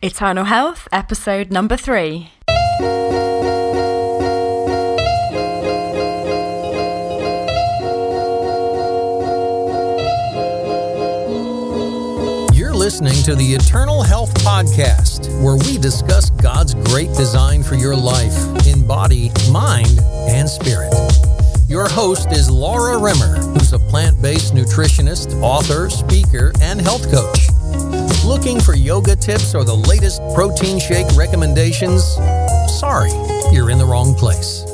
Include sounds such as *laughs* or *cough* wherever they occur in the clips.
Eternal Health, episode number three. You're listening to the Eternal Health Podcast, where we discuss God's great design for your life in body, mind, and spirit. Your host is Laura Rimmer, who's a plant based nutritionist, author, speaker, and health coach. Looking for yoga tips or the latest protein shake recommendations? Sorry, you're in the wrong place.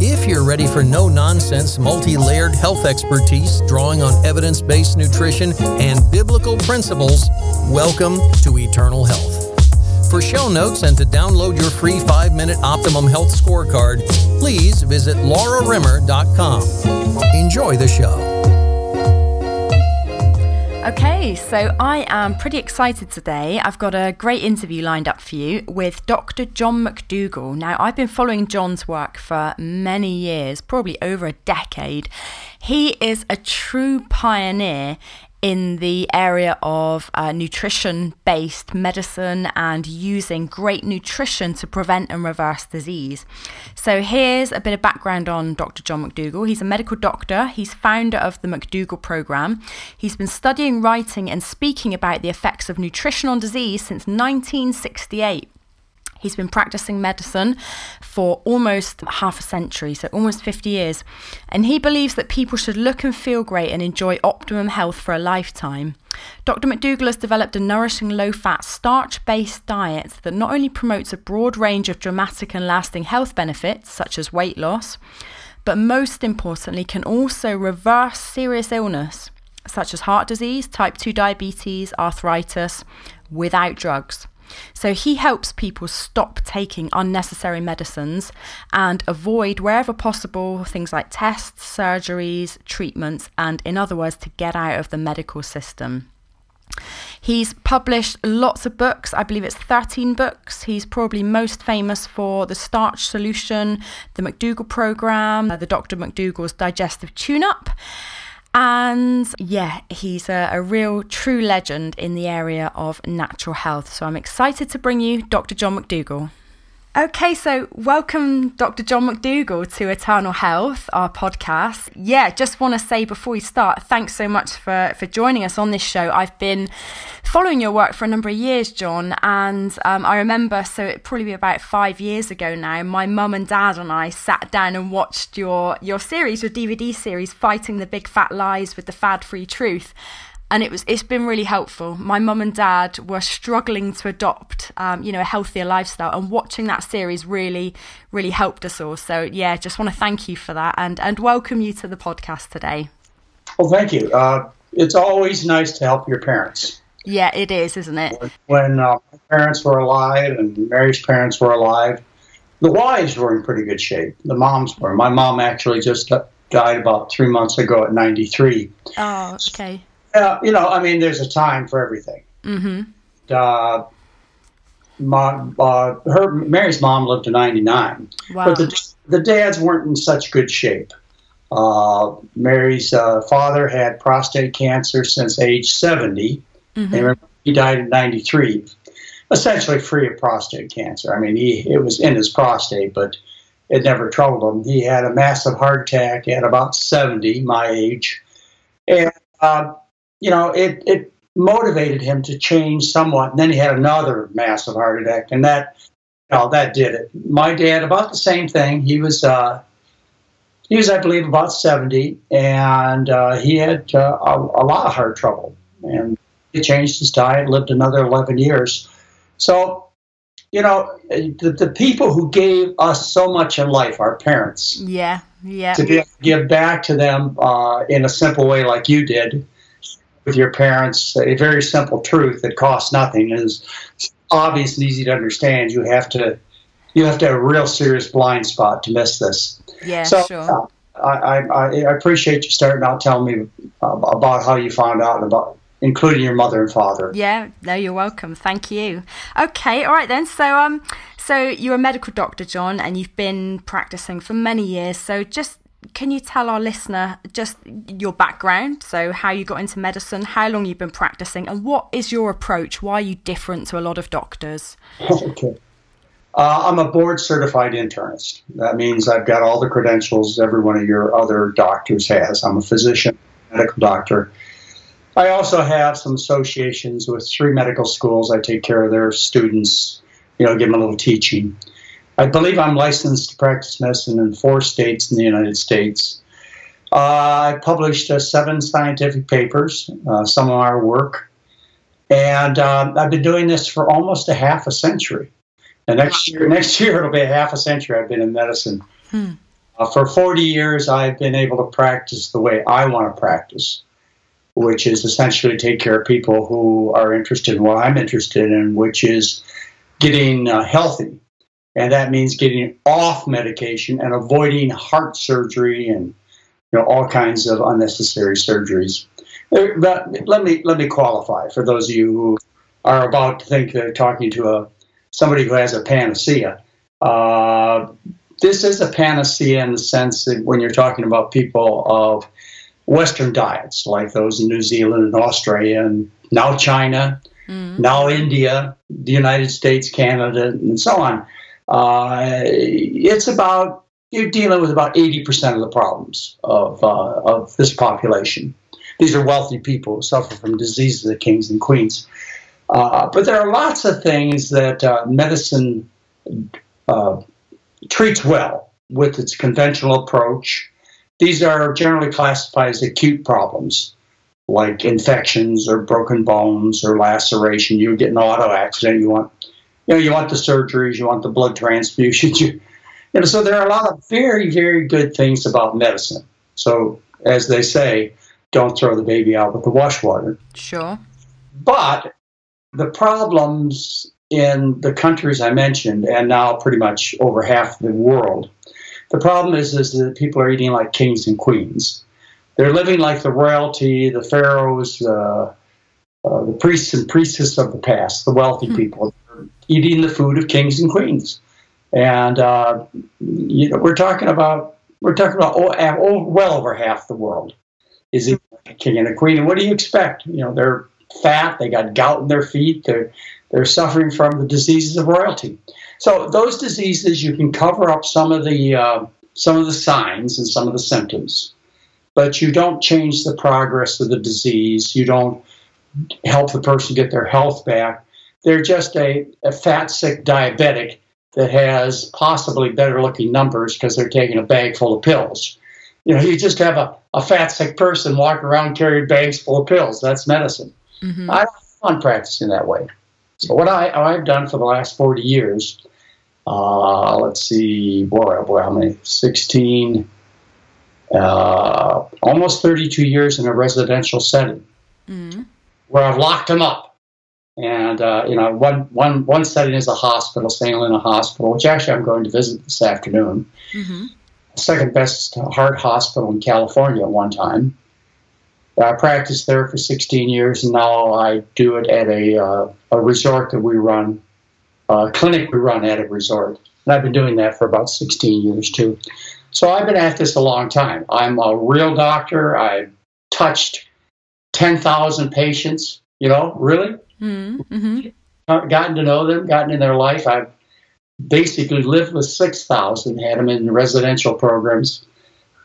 If you're ready for no nonsense, multi layered health expertise, drawing on evidence based nutrition and biblical principles, welcome to Eternal Health. For show notes and to download your free five minute Optimum Health scorecard, please visit laurarimmer.com. Enjoy the show. Okay, so I am pretty excited today. I've got a great interview lined up for you with Dr. John McDougall. Now, I've been following John's work for many years, probably over a decade. He is a true pioneer in the area of uh, nutrition based medicine and using great nutrition to prevent and reverse disease. So, here's a bit of background on Dr. John McDougall. He's a medical doctor, he's founder of the McDougall Program. He's been studying, writing, and speaking about the effects of nutrition on disease since 1968. He's been practicing medicine for almost half a century, so almost 50 years. And he believes that people should look and feel great and enjoy optimum health for a lifetime. Dr. McDougall has developed a nourishing, low fat, starch based diet that not only promotes a broad range of dramatic and lasting health benefits, such as weight loss, but most importantly, can also reverse serious illness, such as heart disease, type 2 diabetes, arthritis, without drugs. So he helps people stop taking unnecessary medicines and avoid, wherever possible, things like tests, surgeries, treatments, and in other words, to get out of the medical system. He's published lots of books. I believe it's 13 books. He's probably most famous for The Starch Solution, The McDougall Program, uh, the Dr. McDougall's Digestive Tune Up. And yeah, he's a, a, real true legend in the area of natural health. So I'm excited to bring you Dr. John McDougall. Okay, so welcome Dr. John McDougall to Eternal Health, our podcast. Yeah, just want to say before we start, thanks so much for, for joining us on this show. I've been following your work for a number of years, John, and um, I remember, so it probably be about five years ago now, my mum and dad and I sat down and watched your, your series, your DVD series, Fighting the Big Fat Lies with the Fad Free Truth and it was it's been really helpful. My mum and dad were struggling to adopt, um, you know, a healthier lifestyle, and watching that series really, really helped us all. So yeah, just want to thank you for that, and and welcome you to the podcast today. Well, thank you. Uh, it's always nice to help your parents. Yeah, it is, isn't it? When uh, my parents were alive and Mary's parents were alive, the wives were in pretty good shape. The moms were. My mom actually just died about three months ago at 93. Oh, okay. Yeah, you know, I mean, there's a time for everything. Mm-hmm. Uh, my, uh, her Mary's mom lived to 99, wow. but the the dads weren't in such good shape. Uh, Mary's uh, father had prostate cancer since age 70, mm-hmm. and he died in 93, essentially free of prostate cancer. I mean, he it was in his prostate, but it never troubled him. He had a massive heart attack at about 70, my age, and uh, you know, it, it motivated him to change somewhat. And then he had another massive heart attack, and that, you know, that did it. My dad, about the same thing. He was, uh, he was, I believe, about 70, and uh, he had uh, a, a, lot of heart trouble. And he changed his diet, lived another 11 years. So, you know, the, the people who gave us so much in life, our parents. Yeah, yeah. To be able to give back to them uh, in a simple way like you did with your parents a very simple truth that costs nothing is obvious and easy to understand. You have to you have to have a real serious blind spot to miss this. Yeah, so, sure. Uh, I, I, I appreciate you starting out telling me uh, about how you found out about including your mother and father. Yeah, no, you're welcome. Thank you. Okay, all right then. So um, so you're a medical doctor, John, and you've been practicing for many years. So just can you tell our listener just your background? So, how you got into medicine, how long you've been practicing, and what is your approach? Why are you different to a lot of doctors? *laughs* okay. Uh, I'm a board certified internist. That means I've got all the credentials every one of your other doctors has. I'm a physician, medical doctor. I also have some associations with three medical schools. I take care of their students, you know, give them a little teaching. I believe I'm licensed to practice medicine in four states in the United States. Uh, I published uh, seven scientific papers, uh, some of our work, and uh, I've been doing this for almost a half a century. And next year, *laughs* next year it'll be a half a century I've been in medicine. Hmm. Uh, for 40 years, I've been able to practice the way I want to practice, which is essentially take care of people who are interested in what I'm interested in, which is getting uh, healthy and that means getting off medication and avoiding heart surgery and you know all kinds of unnecessary surgeries. But let me let me qualify for those of you who are about to think they're talking to a somebody who has a panacea. Uh, this is a panacea in the sense that when you're talking about people of Western diets, like those in New Zealand and Australia, and now China, mm-hmm. now India, the United States, Canada, and so on it's about you're dealing with about 80% of the problems of, uh, of this population. These are wealthy people who suffer from diseases of kings and queens. Uh, but there are lots of things that uh, medicine uh, treats well with its conventional approach. These are generally classified as acute problems, like infections or broken bones or laceration. You get an auto accident, you want you know, you want the surgeries, you want the blood transfusions. *laughs* You, you know, so there are a lot of very, very good things about medicine. So, as they say, don't throw the baby out with the washwater. Sure. But the problems in the countries I mentioned, and now pretty much over half the world, the problem is, is that people are eating like kings and queens. They're living like the royalty, the pharaohs, uh, uh, the priests and priestesses of the past, the wealthy hmm. people eating the food of kings and queens. And uh, you know, we're talking about we're talking about oh, well over half the world is a king and a queen. And what do you expect? You know, they're fat, they got gout in their feet, they're they're suffering from the diseases of royalty. So those diseases, you can cover up some of the uh, some of the signs and some of the symptoms, but you don't change the progress of the disease. You don't help the person get their health back. They're just a, a fat, sick diabetic that has possibly better looking numbers because they're taking a bag full of pills. You know, you just have a, a fat, sick person walking around carrying bags full of pills. That's medicine. Mm-hmm. I don't want practicing that way. So, what I, I've done for the last 40 years, uh, let's see, boy, oh boy, how many? 16, uh, almost 32 years in a residential setting mm-hmm. where I've locked them up and uh, you know, one one one setting is a hospital, St. Helena Hospital, which actually I'm going to visit this afternoon. Mm-hmm. Second best heart hospital in California at one time. I practiced there for 16 years, and now I do it at a uh, a resort that we run, a clinic we run at a resort, and I've been doing that for about 16 years too. So I've been at this a long time. I'm a real doctor. I've touched 10,000 patients. You know, really Mm-hmm. Gotten to know them, gotten in their life. I've basically lived with 6,000, had them in residential programs.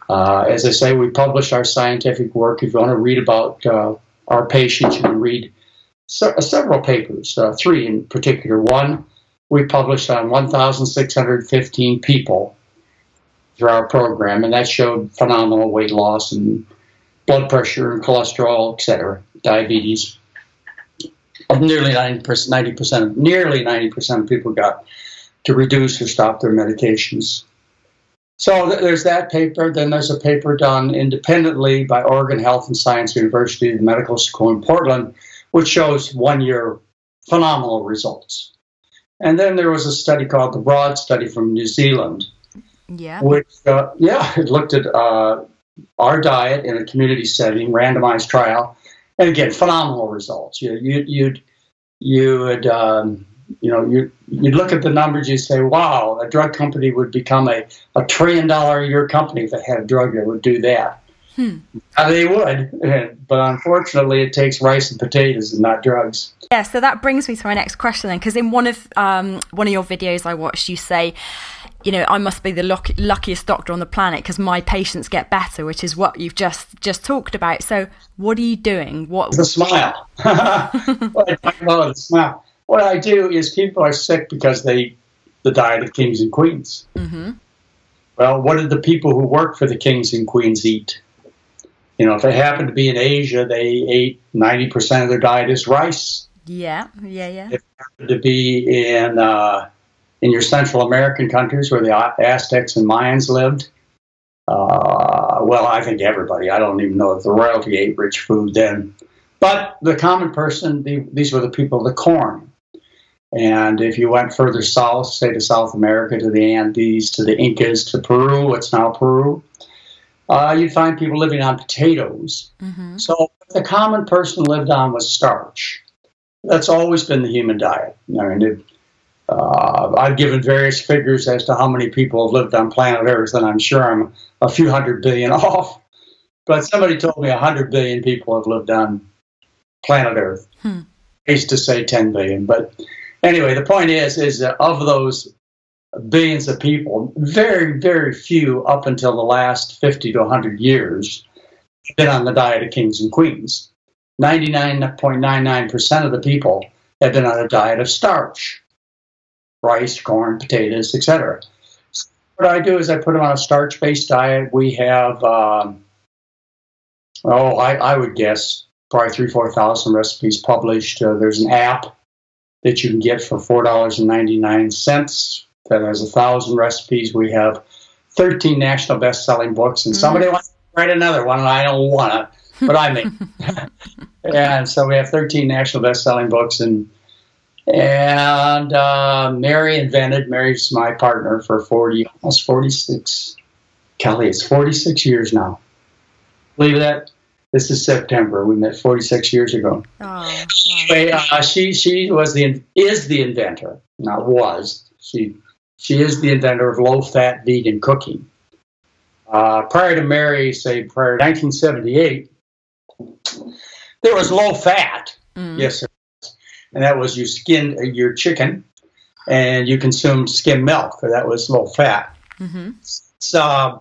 Uh, as I say, we publish our scientific work. If you want to read about uh, our patients, you can read se- uh, several papers, uh, three in particular. One we published on 1,615 people through our program, and that showed phenomenal weight loss and blood pressure and cholesterol, etc., diabetes nearly 90%, 90% nearly 90% of people got to reduce or stop their medications. So there's that paper. Then there's a paper done independently by Oregon Health and Science University, the medical school in Portland, which shows one year phenomenal results. And then there was a study called the Broad Study from New Zealand. Yeah. Which, uh, yeah, it looked at uh, our diet in a community setting, randomized trial, and again, phenomenal results. You, you, you'd you would um, you know, you you'd look at the numbers, you say, wow, a drug company would become a, a trillion dollar a year company if they had a drug that would do that. Hmm. Uh, they would, *laughs* but unfortunately, it takes rice and potatoes and not drugs. Yeah, so that brings me to my next question then, because in one of um, one of your videos I watched, you say, you know, I must be the luck- luckiest doctor on the planet because my patients get better, which is what you've just just talked about. So, what are you doing? What the smile? *laughs* what I about the smile. What I do is people are sick because they the diet of kings and queens. Mm-hmm. Well, what did the people who work for the kings and queens eat? You know, if they happen to be in Asia, they ate 90% of their diet is rice. Yeah, yeah, yeah. If they happen to be in, uh, in your Central American countries where the Aztecs and Mayans lived, uh, well, I think everybody, I don't even know if the royalty ate rich food then. But the common person, the, these were the people of the corn. And if you went further south, say to South America, to the Andes, to the Incas, to Peru, what's now Peru, uh, you'd find people living on potatoes. Mm-hmm. So the common person lived on was starch. That's always been the human diet. I mean, uh, I've given various figures as to how many people have lived on planet Earth, and I'm sure I'm a few hundred billion *laughs* off. But somebody told me 100 billion people have lived on planet Earth. Hmm. I used to say 10 billion, but anyway, the point is, is that of those billions of people, very, very few up until the last 50 to 100 years have been on the diet of kings and queens. 99.99% of the people have been on a diet of starch rice, corn, potatoes, etc. So what I do is I put them on a starch based diet. We have, um, oh, I, I, would guess probably three, 4,000 recipes published. Uh, there's an app that you can get for $4.99 that has a thousand recipes. We have 13 national best-selling books, and somebody mm-hmm. wants to write another one, and I don't want to, but I may. *laughs* and so we have 13 national best-selling books, and and uh, Mary invented. Mary's my partner for 40, almost 46. Kelly, it's 46 years now. Believe that? This is September. We met 46 years ago. Oh. Anyway, uh, she she was the is the inventor, not was. She she is the inventor of low fat vegan cooking. Uh, prior to Mary, say prior to 1978, there was low fat. Mm. Yes, and that was you skinned your chicken and you consumed skim milk, for that was low fat. Mm-hmm. So,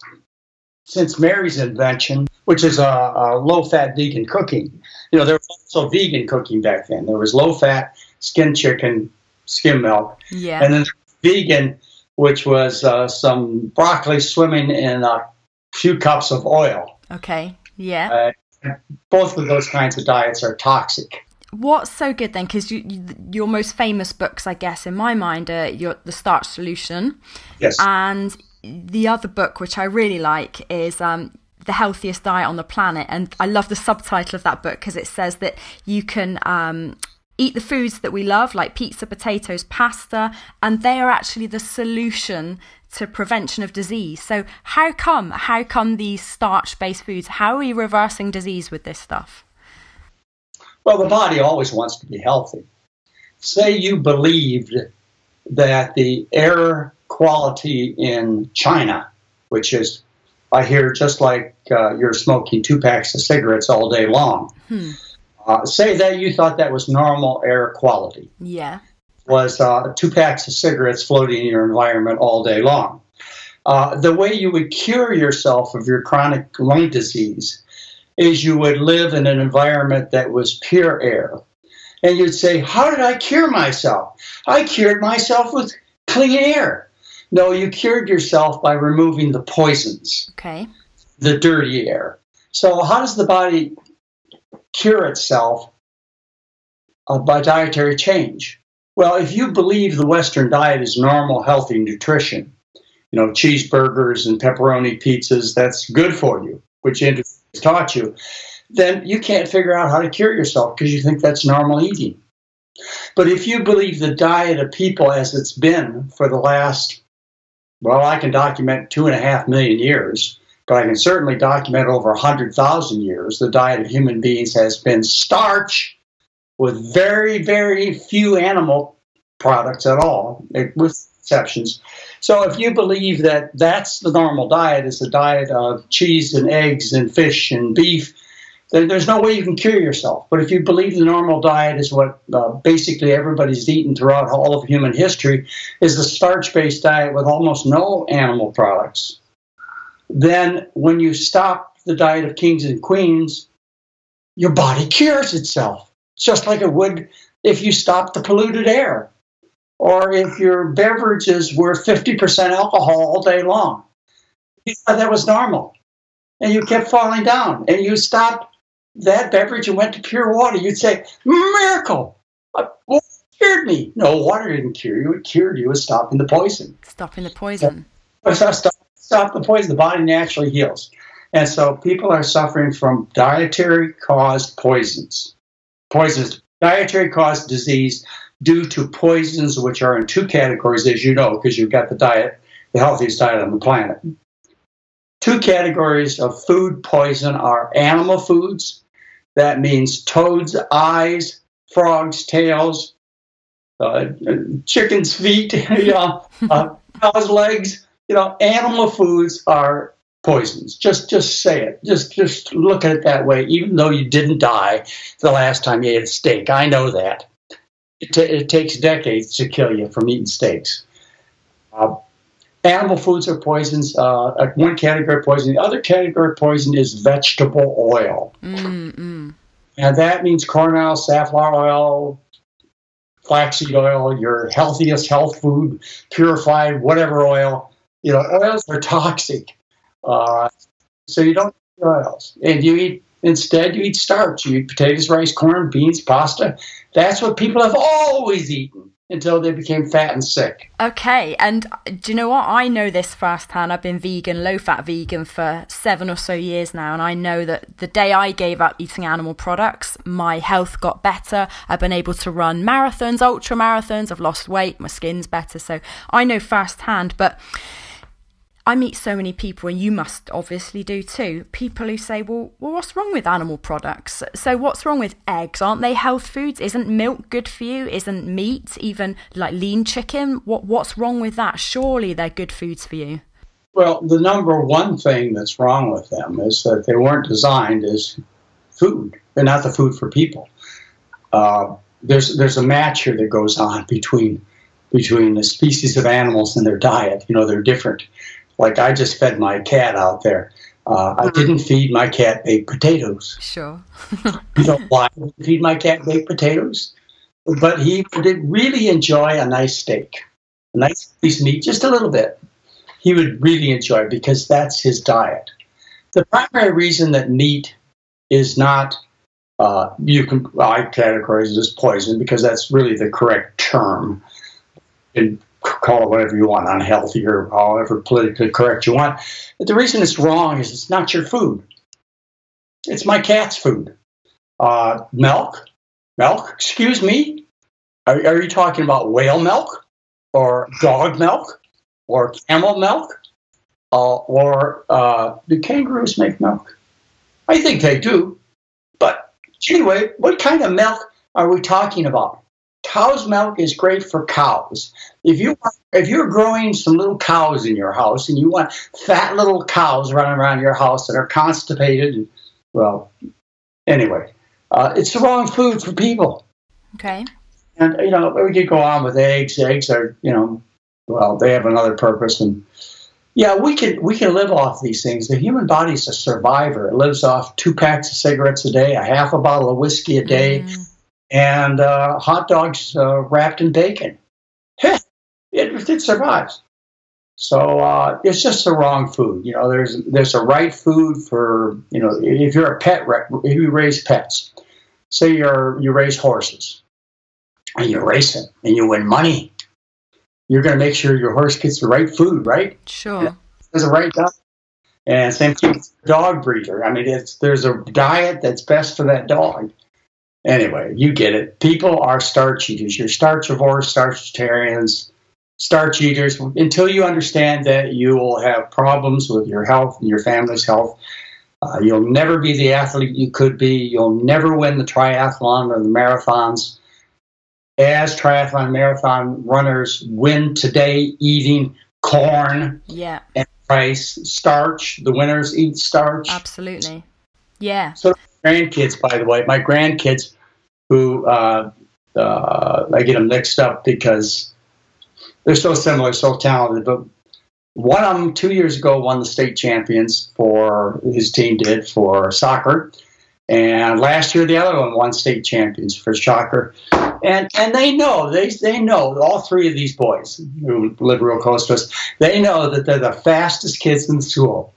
since Mary's invention, which is a, a low fat vegan cooking, you know, there was also vegan cooking back then. There was low fat skinned chicken, skim milk, yeah. and then vegan which was uh, some broccoli swimming in a few cups of oil. Okay, yeah. Uh, both of those kinds of diets are toxic. What's so good then? Because you, you, your most famous books, I guess, in my mind, are your, The Starch Solution. Yes. And the other book, which I really like, is um, the healthiest diet on the planet. And I love the subtitle of that book because it says that you can um, eat the foods that we love, like pizza, potatoes, pasta, and they are actually the solution to prevention of disease. So, how come? How come these starch based foods? How are we reversing disease with this stuff? Well, the body always wants to be healthy. Say you believed that the air quality in China, which is, I hear, just like uh, you're smoking two packs of cigarettes all day long. Hmm uh, say that you thought that was normal air quality. Yeah. Was uh, two packs of cigarettes floating in your environment all day long. Uh, the way you would cure yourself of your chronic lung disease is you would live in an environment that was pure air. And you'd say, How did I cure myself? I cured myself with clean air. No, you cured yourself by removing the poisons. Okay. The dirty air. So, how does the body cure itself uh, by dietary change? Well, if you believe the Western diet is normal, healthy nutrition, you know, cheeseburgers and pepperoni pizzas, that's good for you, which has taught you, then you can't figure out how to cure yourself because you think that's normal eating. But if you believe the diet of people as it's been for the last, well, I can document two and a half million years, but I can certainly document over 100,000 years the diet of human beings has been starch with very, very few animal products at all, with exceptions. So if you believe that that's the normal diet, is the diet of cheese and eggs and fish and beef, then there's no way you can cure yourself. But if you believe the normal diet is what uh, basically everybody's eaten throughout all of human history, is the starch-based diet with almost no animal products, then when you stop the diet of kings and queens, your body cures itself, just like it would if you stop the polluted air or if your beverages were 50% alcohol all day long. You thought that was normal. And you kept falling down and you stopped that beverage and went to pure water. You'd say, Miracle! Uh, what cured me? No, water didn't cure you. It cured you with stopping the poison. Stopping the poison. Stop, stop, stop the poison. The body naturally heals. And so people are suffering from dietary caused poisons. Poisons, dietary caused disease due to poisons, which are in two categories, as you know, because you've got the diet, the healthiest diet on the planet. Two categories of food poison are animal foods, that means toads' eyes, frogs' tails, uh, chickens' feet, *laughs* you know, uh, cow's legs. You know, animal foods are poisons. Just, just say it. Just, just look at it that way. Even though you didn't die the last time you ate a steak, I know that it, t- it takes decades to kill you from eating steaks. Uh, animal foods are poisons. Uh, one category of poison. The other category of poison is vegetable oil. Mm-mm. And that means corn oil, safflower oil, flaxseed oil, your healthiest health food, purified, whatever oil. You know, oils are toxic. Uh, so you don't eat oils. And you eat Instead, you eat starch. You eat potatoes, rice, corn, beans, pasta. That's what people have always eaten until they became fat and sick. Okay, and do you know what? I know this firsthand. I've been vegan, low fat vegan for seven or so years now, and I know that the day I gave up eating animal products, my health got better. I've been able to run marathons, ultra marathons, I've lost weight, my skin's better. So I know firsthand, but I meet so many people, and you must obviously do too. People who say, well, well, what's wrong with animal products? So, what's wrong with eggs? Aren't they health foods? Isn't milk good for you? Isn't meat, even like lean chicken? What, what's wrong with that? Surely they're good foods for you. Well, the number one thing that's wrong with them is that they weren't designed as food. They're not the food for people. Uh, there's there's a match here that goes on between between the species of animals and their diet. You know, they're different. Like I just fed my cat out there. Uh, I mm-hmm. didn't feed my cat baked potatoes. Sure. you know why I didn't feed my cat baked potatoes? But he did really enjoy a nice steak, a nice piece of meat, just a little bit. He would really enjoy it because that's his diet. The primary reason that meat is not uh, you can I categorize it as poison because that's really the correct term. In call it whatever you want, unhealthy or however politically correct you want. But the reason it's wrong is it's not your food. It's my cat's food. Uh, milk? Milk? Excuse me? Are, are you talking about whale milk? Or dog milk? Or camel milk? Uh, or uh, do kangaroos make milk? I think they do. But anyway, what kind of milk are we talking about? Cow's milk is great for cows. If you if you're growing some little cows in your house and you want fat little cows running around your house that are constipated, and, well, anyway, uh, it's the wrong food for people. Okay. And you know we could go on with eggs. Eggs are you know well they have another purpose and yeah we can we can live off these things. The human body's a survivor. It lives off two packs of cigarettes a day, a half a bottle of whiskey a day. Mm and uh, hot dogs uh, wrapped in bacon. it, it survives. So uh, it's just the wrong food. You know, there's there's a right food for you know if you're a pet if you raise pets, say you're you raise horses, and you race them and you win money, you're going to make sure your horse gets the right food, right? Sure. There's a right diet. And same thing with dog breeder. I mean, it's there's a diet that's best for that dog. Anyway, you get it. People are starch eaters. You're starchivores, starchitarians, starch eaters. Until you understand that, you will have problems with your health and your family's health. Uh, you'll never be the athlete you could be. You'll never win the triathlon or the marathons. as triathlon marathon runners win today eating corn Yeah, and rice, starch. The winners eat starch. absolutely. Yeah. So grandkids, by the way, my grandkids, uh, uh, I get them mixed up because they're so similar, so talented. But one of them, two years ago, won the state champions for his team did for soccer, and last year the other one won state champions for soccer. And and they know they they know all three of these boys who live real close to us. They know that they're the fastest kids in the school.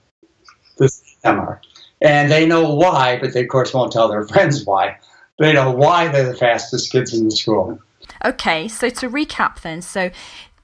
This are and they know why, but they of course won't tell their *laughs* friends why. They know why they're the fastest kids in the school. Okay, so to recap then, so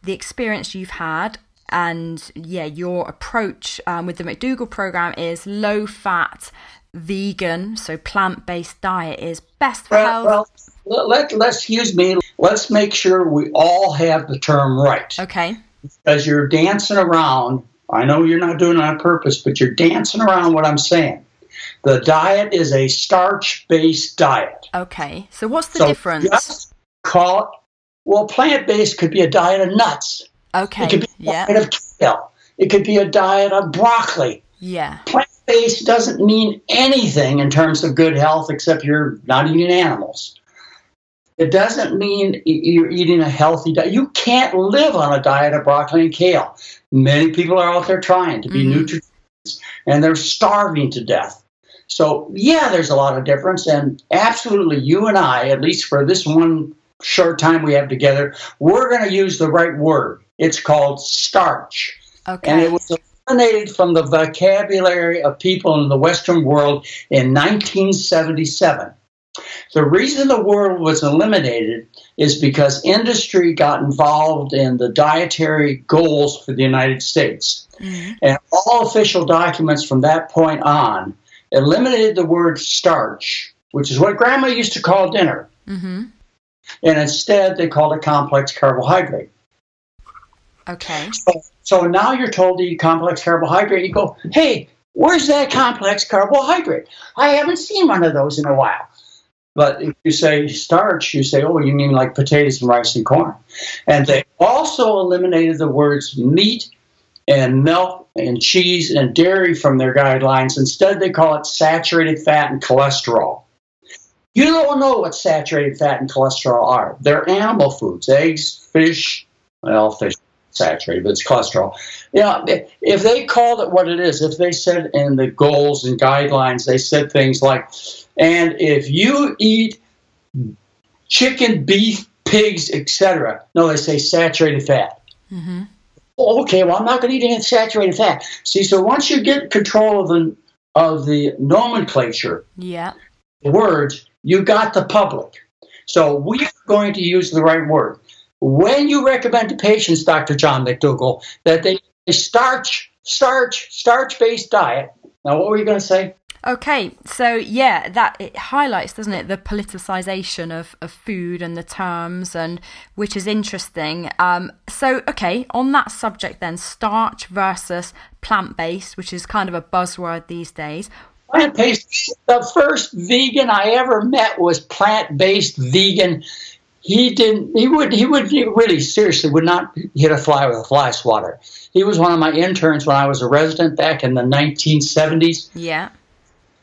the experience you've had and yeah, your approach um, with the McDougall program is low fat, vegan, so plant based diet is best for health. Well, well let, let's use me. Let's make sure we all have the term right. okay, Because you're dancing around. I know you're not doing it on purpose, but you're dancing around what I'm saying. The diet is a starch based diet. okay. So what's the so difference? Just call it, well, plant based could be a diet of nuts. Okay, It could be a yeah, diet of kale. It could be a diet of broccoli. yeah, Plant based doesn't mean anything in terms of good health except you're not eating animals. It doesn't mean you're eating a healthy diet. You can't live on a diet of broccoli and kale. Many people are out there trying to be Mhm. nutritious and they're starving to death. So, yeah, there's a lot of difference. And absolutely, you and I, at least for this one short time we have together, we're going to use the right word. It's called starch Okay. and it was eliminated from the vocabulary of people in the Western world in 1977. The reason the word was eliminated is because industry got involved in the dietary goals for the United States. Mhm. And all official documents from that point on eliminated the word starch, which is what grandma used to call dinner. Mhm. And instead, they called it complex carbohydrate. okay, So, so now you're told to eat complex carbohydrate. You go, hey, where's that complex carbohydrate? I haven't seen one of those in a while. But if you say starch, you say, oh, you mean like potatoes and rice and corn. And they also eliminated the words meat and milk and cheese and dairy from their guidelines. Instead, they call it saturated fat and cholesterol. You don't know what saturated fat and cholesterol are. They're animal foods, eggs, fish, well, fish saturated, but it's cholesterol. You know, if they called it what it is, if they said in the goals and guidelines, they said things like, and if you eat chicken, beef, pigs, etc., no, they say saturated fat. hmm Oh, Oh, okay, well, I'm not going to eat any saturated fat. See, so once you get control of the of the nomenclature, yeah, the words, you got the public. So we are going to use the right word. When you recommend to patients, Dr. John McDougall, that they a starch, starch, starch-based diet. Now, what were you going to say? Okay, so yeah, that it highlights, doesn't it, the politicization of, of food and the terms, and which is interesting. Um, so, okay, on that subject, then, starch versus plant based, which is kind of a buzzword these days. Plant-based. The first vegan I ever met was plant-based vegan. He didn't. He would. He would. He really, seriously, would not hit a fly with a fly swatter. He was one of my interns when I was a resident back in the 1970s. Yeah,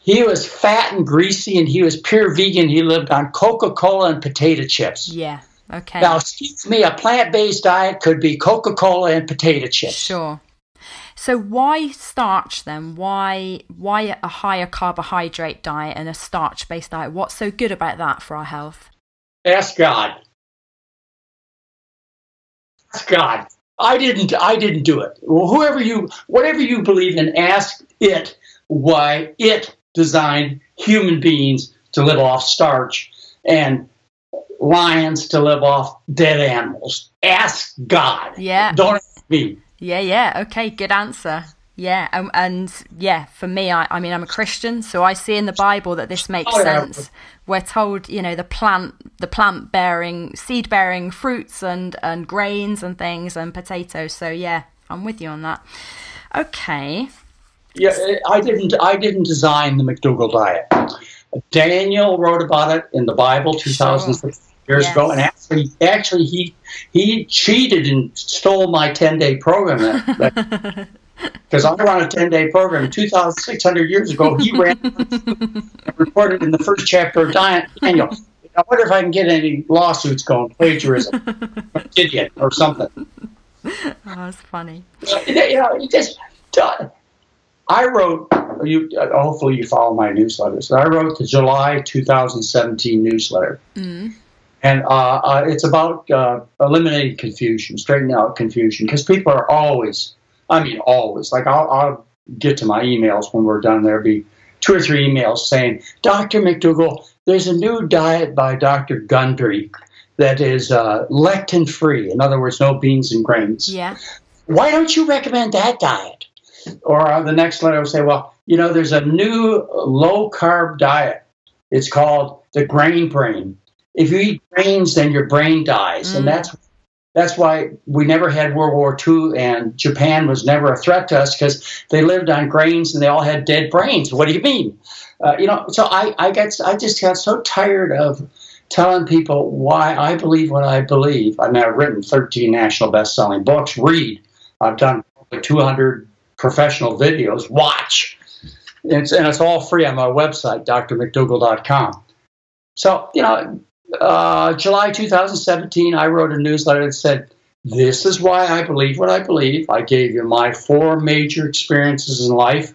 He was fat and greasy, and he was pure vegan. He lived on Coca-Cola and potato chips. yeah, okay, Now, excuse me, a plant-based diet could be Coca-Cola and potato chips. sure. So, why starch then? Why why a higher carbohydrate diet and a starch based diet? What's so good about that for our health? Ask God. Ask God. I didn't. I didn't do it. Well, whoever you, whatever you believe in, ask it why it designed human beings to live off starch and lions to live off dead animals. Ask God. Yeah. Don't ask me. Yeah, yeah. Okay, good answer. Yeah, um, and yeah, for me, I, I mean, I'm a Christian, so I see in the Bible that this makes Oh, yeah. sense. We're told, you know, the plant, the plant bearing, seed bearing fruits and and grains and things and potatoes. So yeah, I'm with you on that. Okay. Yeah, I didn't. I didn't design the McDougall diet. Daniel wrote about it in the Bible, 2006. years Yes. ago, and actually, actually, he he cheated and stole my ten day program. Because *laughs* I ran a ten day program two thousand six hundred years ago. He ran and reported in the first chapter of Daniel. I wonder if I can get any lawsuits going, plagiarism, or idiot, or something. Oh, that's funny. You know, you just. I wrote. You uh, hopefully you follow my newsletters. I wrote the July 2017 newsletter, Mm. and uh, uh, it's about uh, eliminating confusion, straightening out confusion, because people are always. I mean, always. Like I'll, I'll get to my emails when we're done. There'll be two or three emails saying, "Dr. McDougall, there's a new diet by Dr. Gundry that is uh, lectin free. In other words, no beans and grains." Yeah. why don't you recommend that diet? Or uh, the next letter will say, well, you know, there's a new low carb diet. It's called the grain brain. If you eat grains, then your brain dies, Mm. and that's that's why we never had World War II, and Japan was never a threat to us because they lived on grains and they all had dead brains. What do you mean? Uh, you know, so I I got I just got so tired of telling people why I believe what I believe. I've written 13 national best-selling books. Read. I've done 200 professional videos. Watch. It's, and it's all free on my website, drmcdougall.com. So, you know, uh, July 2017, I wrote a newsletter that said, This is why I believe what I believe. I gave you my four major experiences in life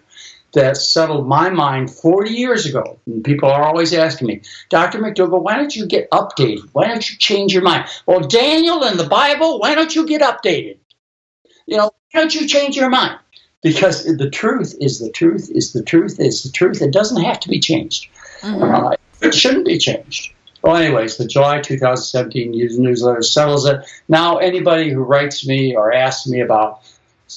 that settled my mind 40 years ago. And people are always asking me, Dr. McDougall, why don't you get updated? Why don't you change your mind? Well, Daniel and the Bible, why don't you get updated? You know, why don't you change your mind? Because the truth is the truth is the truth is the truth. It doesn't have to be changed. Uh, it shouldn't be changed. Well, anyways, the July 2017 newsletter settles it. Now, anybody who writes me or asks me about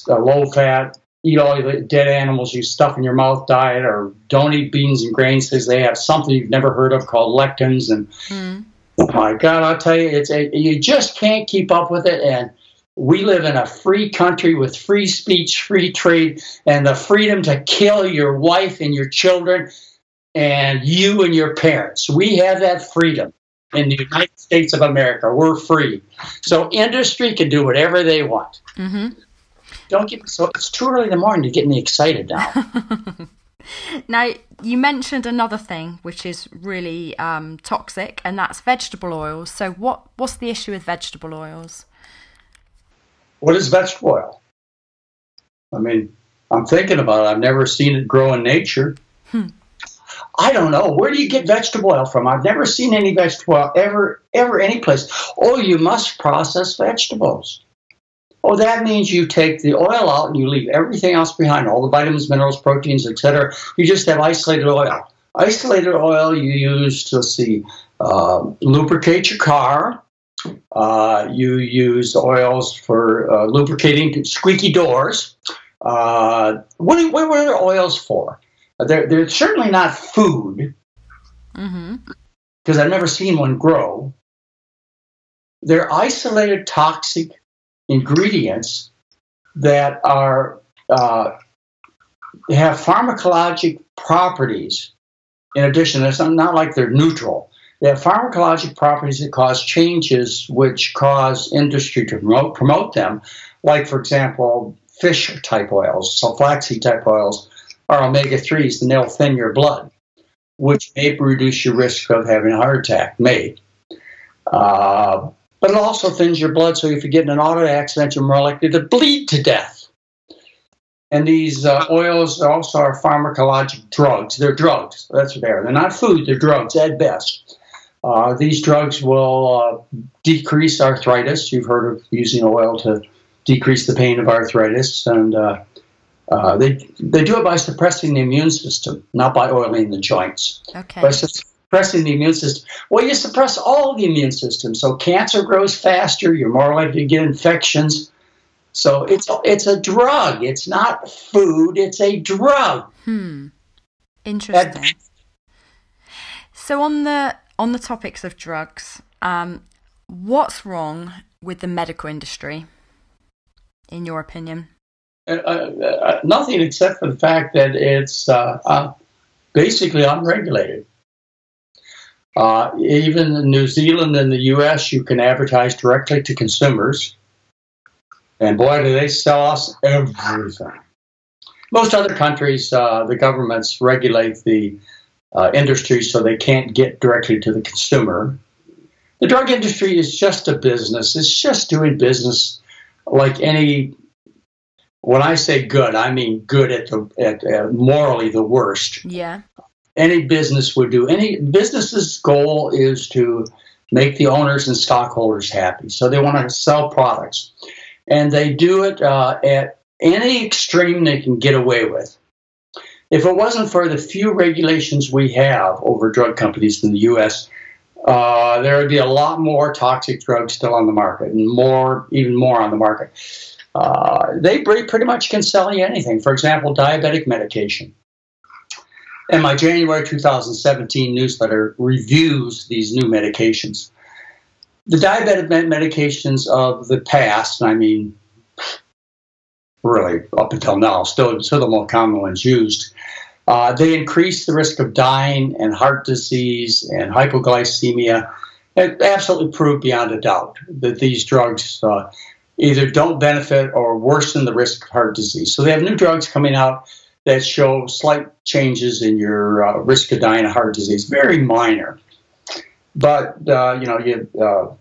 a low fat, eat all the dead animals you stuff in your mouth diet, or don't eat beans and grains because they have something you've never heard of called lectins, and Mm. oh my God, I'll tell you, it's a, you just can't keep up with it. And we live in a free country with free speech, free trade, and the freedom to kill your wife and your children and you and your parents. We have that freedom in the United States of America. We're free. So industry can do whatever they want. Mm-hmm. Don't get so it's too early in the morning to get me excited now. *laughs* Now, you mentioned another thing which is really um, toxic, and that's vegetable oils. So, what what's the issue with vegetable oils? What is vegetable oil? I mean, I'm thinking about it. I've never seen it grow in nature. Hmm. I don't know. Where do you get vegetable oil from? I've never seen any vegetable oil ever, ever, any place. Oh, you must process vegetables. Oh, that means you take the oil out and you leave everything else behind, all the vitamins, minerals, proteins, etc. You just have isolated oil. Isolated oil you use to see, uh, lubricate your car. Uh, you use oils for uh, lubricating squeaky doors. Uh, what, are, what are oils for? They're, they're certainly not food hmm because I've never seen one grow. They're isolated toxic ingredients that are uh, have pharmacologic properties. In addition, it's not like they're neutral. Have pharmacologic properties that cause changes which cause industry to promote, promote them. Like, for example, fish type oils, so flaxseed type oils, are omega 3s, and they'll thin your blood which may reduce your risk of having a heart attack, may. Uh, but it also thins your blood, so if you get in an auto accident, you're more likely to bleed to death. And these uh, oils also are pharmacologic drugs. They're drugs. That's what they are. They're not food, they're drugs at best. Uh, these drugs will uh, decrease arthritis. You've heard of using oil to decrease the pain of arthritis. And uh, uh, they, they do it by suppressing the immune system, not by oiling the joints Okay. by suppressing the immune system. Well, you suppress all the immune system, so cancer grows faster. You're more likely to get infections. So it's it's a drug. It's not food. It's a drug. Hmm. Interesting. So on the on the topics of drugs, um, what's wrong with the medical industry, in your opinion? Uh, uh, nothing except for the fact that it's uh, uh, basically unregulated. Uh, even in New Zealand and the U.S., you can advertise directly to consumers. And boy, do they sell us everything. Most other countries, uh, the governments regulate the uh, industry so they can't get directly to the consumer. The drug industry is just a business, it's just doing business like any. When I say good, I mean good at the at uh, morally the worst. Yeah any business would do. Any business's goal is to make the owners and stockholders happy. So they want to sell products, and they do it uh, at any extreme they can get away with. If it wasn't for the few regulations we have over drug companies in the U.S., uh, there would be a lot more toxic drugs still on the market, and more, even more on the market. Uh, they pretty much can sell you anything. For example, diabetic medication. And my January 2017 newsletter reviews these new medications. The diabetic medications of the past, I mean, really up until now, still, still the more common ones used, uh, they increase the risk of dying and heart disease and hypoglycemia. It absolutely proved beyond a doubt that these drugs uh, either don't benefit or worsen the risk of heart disease. So they have new drugs coming out that show slight changes in your uh, risk of dying of heart disease, very minor. But uh, you know, you uh,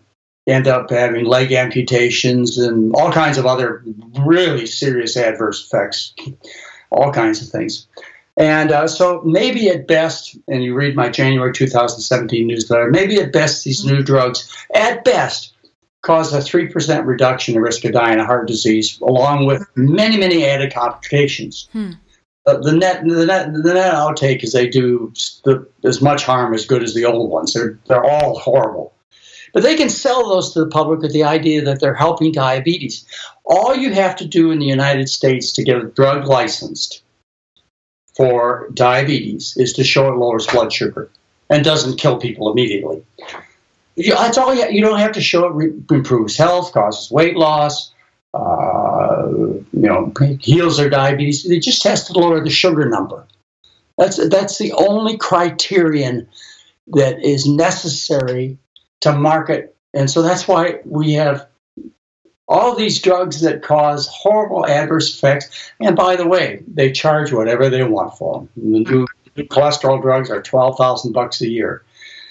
end up having leg amputations and all kinds of other really serious adverse effects, all kinds of things. And uh, so maybe at best, and you read my January 2017 newsletter, maybe at best these new drugs, at best, cause a 3% reduction in risk of dying of heart disease, along with many, many added complications. Hmm. Uh, the net the net the net outtake is they do the, as much harm as good as the old ones. They're they're all horrible, but they can sell those to the public with the idea that they're helping diabetes. All you have to do in the United States to get a drug licensed for diabetes is to show it lowers blood sugar and doesn't kill people immediately. That's all you, you don't have to show it re- improves health, causes weight loss, uh, you know, heals their diabetes. It just has to lower the sugar number. That's that's the only criterion that is necessary to market, and so that's why we have all these drugs that cause horrible adverse effects. And by the way, they charge whatever they want for them. The new, cholesterol drugs are twelve thousand bucks a year.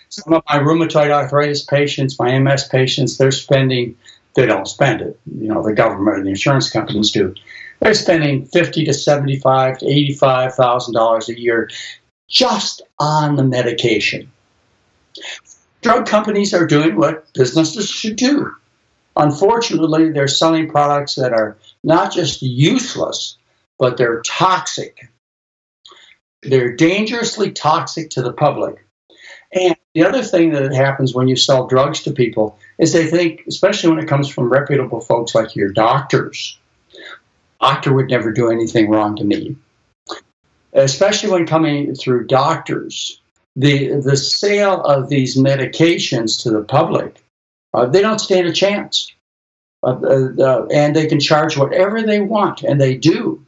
Some of my rheumatoid arthritis patients, my MS patients, they're spending they don't spend it. You know, the government and the insurance companies do. They're spending fifty to seventy-five to eighty-five thousand dollars a year just on the medication. Drug companies are doing what businesses should do. Unfortunately, they're selling products that are not just useless, but they're toxic. They're dangerously toxic to the public. And the other thing that happens when you sell drugs to people is they think, especially when it comes from reputable folks like your doctors, doctor would never do anything wrong to me. Especially when coming through doctors, the the sale of these medications to the public, uh, they don't stand a chance, uh, uh, and they can charge whatever they want, and they do.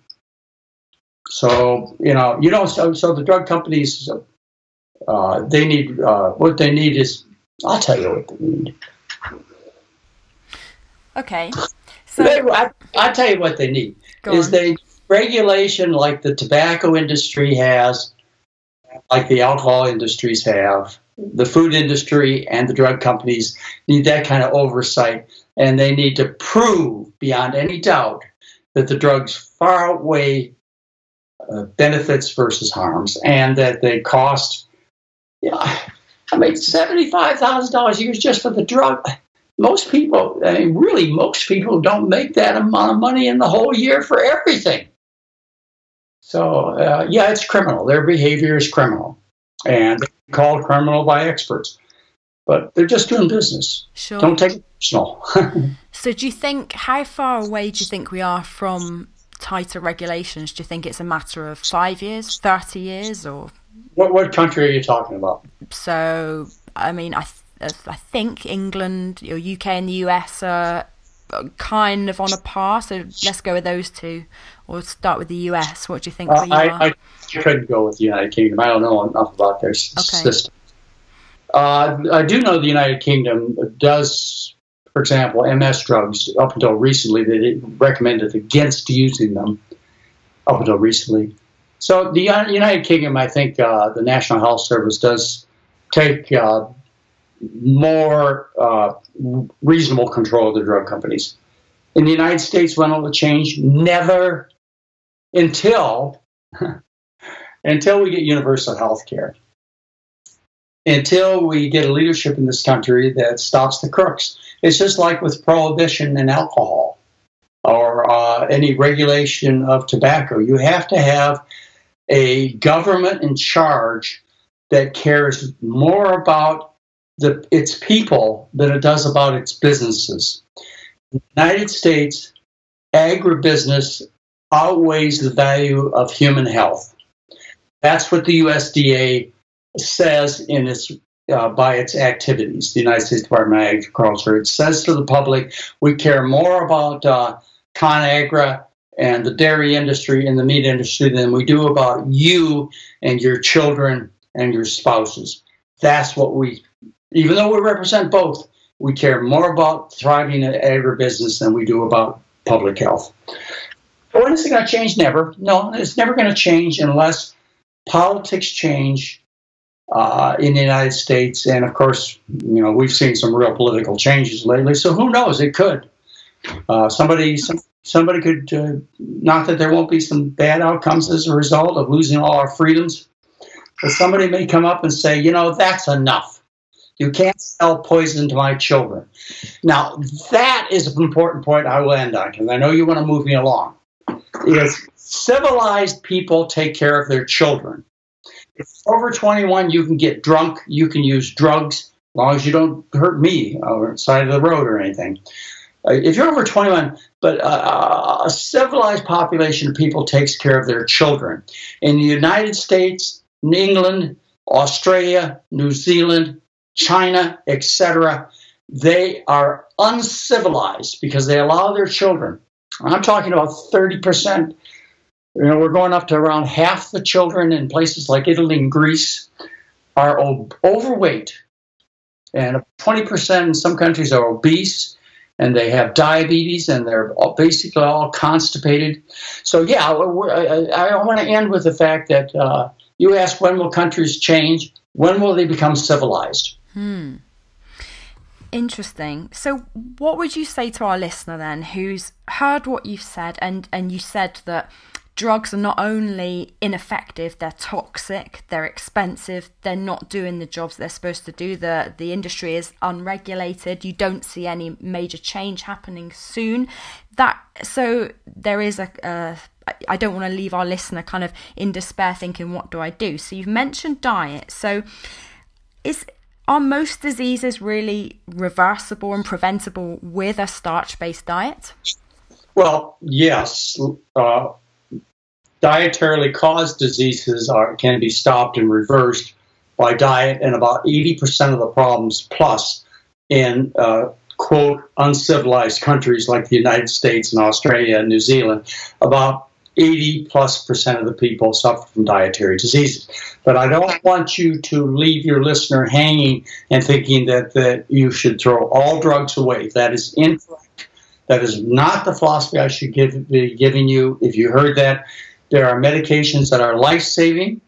So you know, you know, so, so the drug companies uh, they need uh, what they need is I'll tell you what they need. Okay. So they, I, will tell you what they need is on. they regulation like the tobacco industry has, like the alcohol industries have. The food industry and the drug companies need that kind of oversight, and they need to prove beyond any doubt that the drugs far outweigh uh, benefits versus harms, and that they cost yeah, I mean, seventy-five thousand dollars a year just for the drug. Most people, I mean, really, most people don't make that amount of money in the whole year for everything. So, uh, yeah, it's criminal. Their behavior is criminal, and called criminal by experts. But they're just doing business. Sure. Don't take it personal. *laughs* so, do you think how far away do you think we are from tighter regulations? Do you think it's a matter of five years, thirty years, or what what country are you talking about? So, I mean, I th- I think England, or UK, and the US are kind of on a par. So let's go with those two, or start with the US. What do you think? Uh, I, I couldn't go with the United Kingdom. I don't know enough about their okay. system. Uh, I do know the United Kingdom does, for example, MS drugs. Up until recently, they recommended against using them. Up until recently, so the United Kingdom, I think, uh, the National Health Service does take uh, more uh, reasonable control of the drug companies. In the United States, when will it change? Never until *laughs* until we get universal health care. Until we get a leadership in this country that stops the crooks. It's just like with prohibition and alcohol or uh, any regulation of tobacco. You have to have a government in charge that cares more about the, its people than it does about its businesses. In the United States, agribusiness outweighs the value of human health. That's what the USDA says in its uh, by its activities, the United States Department of Agriculture. It says to the public, we care more about uh, ConAgra and the dairy industry and the meat industry than we do about you and your children and your spouses. That's what we, even though we represent both, we care more about thriving in agribusiness than we do about public health. When is it going to change? Never. No, it's never going to change unless politics change uh, in the United States. And of course, you know, we've seen some real political changes lately. So who knows? It could. Uh, somebody, some, somebody could. Uh, not that there won't be some bad outcomes as a result of losing all our freedoms, but somebody may come up and say, you know, that's enough. You can't sell poison to my children. Now, that is an important point I will end on because I know you want to move me along. Is civilized people take care of their children. If over 21, you can get drunk, you can use drugs, as long as you don't hurt me or side of the road or anything. Uh, if you're over 21, but uh, a civilized population of people takes care of their children. In the United States, in England, Australia, New Zealand, China, etc., they are uncivilized because they allow their children. I'm talking about 30%. You know, we're going up to around half the children in places like Italy and Greece are overweight, and 20% in some countries are obese and they have diabetes and they're basically all constipated. So, yeah, I, I want to end with the fact that uh, you ask when will countries change? When will they become civilized? Hmm. Interesting. So, what would you say to our listener then who's heard what you've said and, and you said that drugs are not only ineffective, they're toxic, they're expensive, they're not doing the jobs they're supposed to do. The the industry is unregulated. You don't see any major change happening soon. That so there is a, a I don't want to leave our listener kind of in despair thinking what do I do. So you've mentioned diet. So is are most diseases really reversible and preventable with a starch-based diet? Well, yes. Uh, dietarily caused diseases are, can be stopped and reversed by diet, and about 80% of the problems plus in uh, quote uncivilized countries like the United States and Australia and New Zealand, about 80 plus percent of the people suffer from dietary diseases. But I don't want you to leave your listener hanging and thinking that, that you should throw all drugs away. That is incorrect. That is not the philosophy I should give, be giving you. If you heard that, there are medications that are life saving,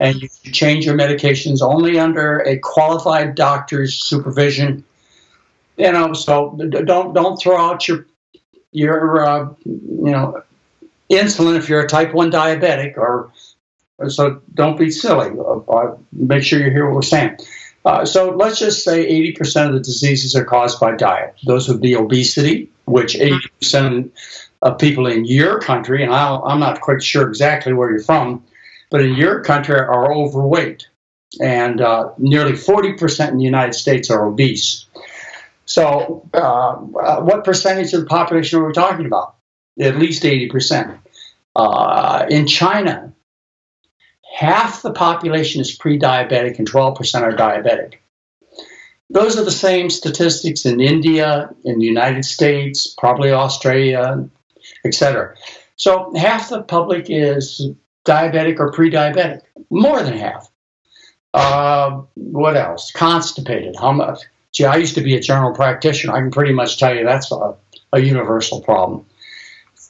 and you should change your medications only under a qualified doctor's supervision. You know, so don't don't throw out your your uh, you know insulin if you're a type one diabetic, or so don't be silly. Uh, make sure you hear what we're saying. Uh, so let's just say 80% of the diseases are caused by diet. Those would be obesity, which 80% of people in your country, and i am not quite sure exactly where you're from, but in your country are overweight. And uh, nearly 40% in the United States are obese. So, uh, uh, what percentage of the population are we talking about? At least 80%. Uh, in China, half the population is pre diabetic and 12% are diabetic. Those are the same statistics in India, in the United States, probably Australia, etc. So half the public is diabetic or pre-diabetic, more than half. Uh, what else? Constipated. How much? Gee, I used to be a general practitioner. I can pretty much tell you that's a, a universal problem.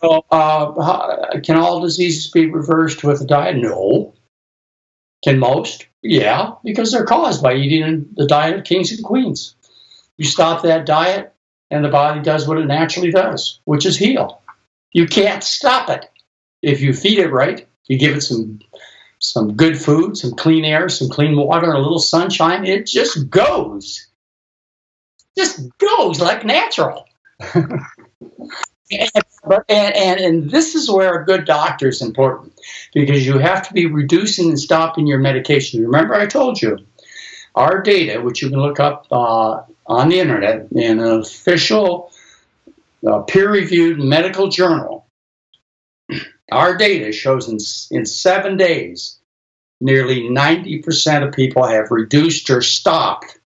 So, uh, can all diseases be reversed with a diet? No. Can most? Yeah, because they're caused by eating the diet of kings and queens. You stop that diet, and the body does what it naturally does, which is heal. You can't stop it. If you feed it right, you give it some some good food, some clean air, some clean water, a little sunshine, it just goes. Just goes like natural. *laughs* and, and, and, and this is where a good doctor is important because you have to be reducing and stopping your medication. Remember, I told you our data, which you can look up uh, on the internet in an official uh, peer reviewed medical journal, our data shows in, in seven days, nearly 90% of people have reduced or stopped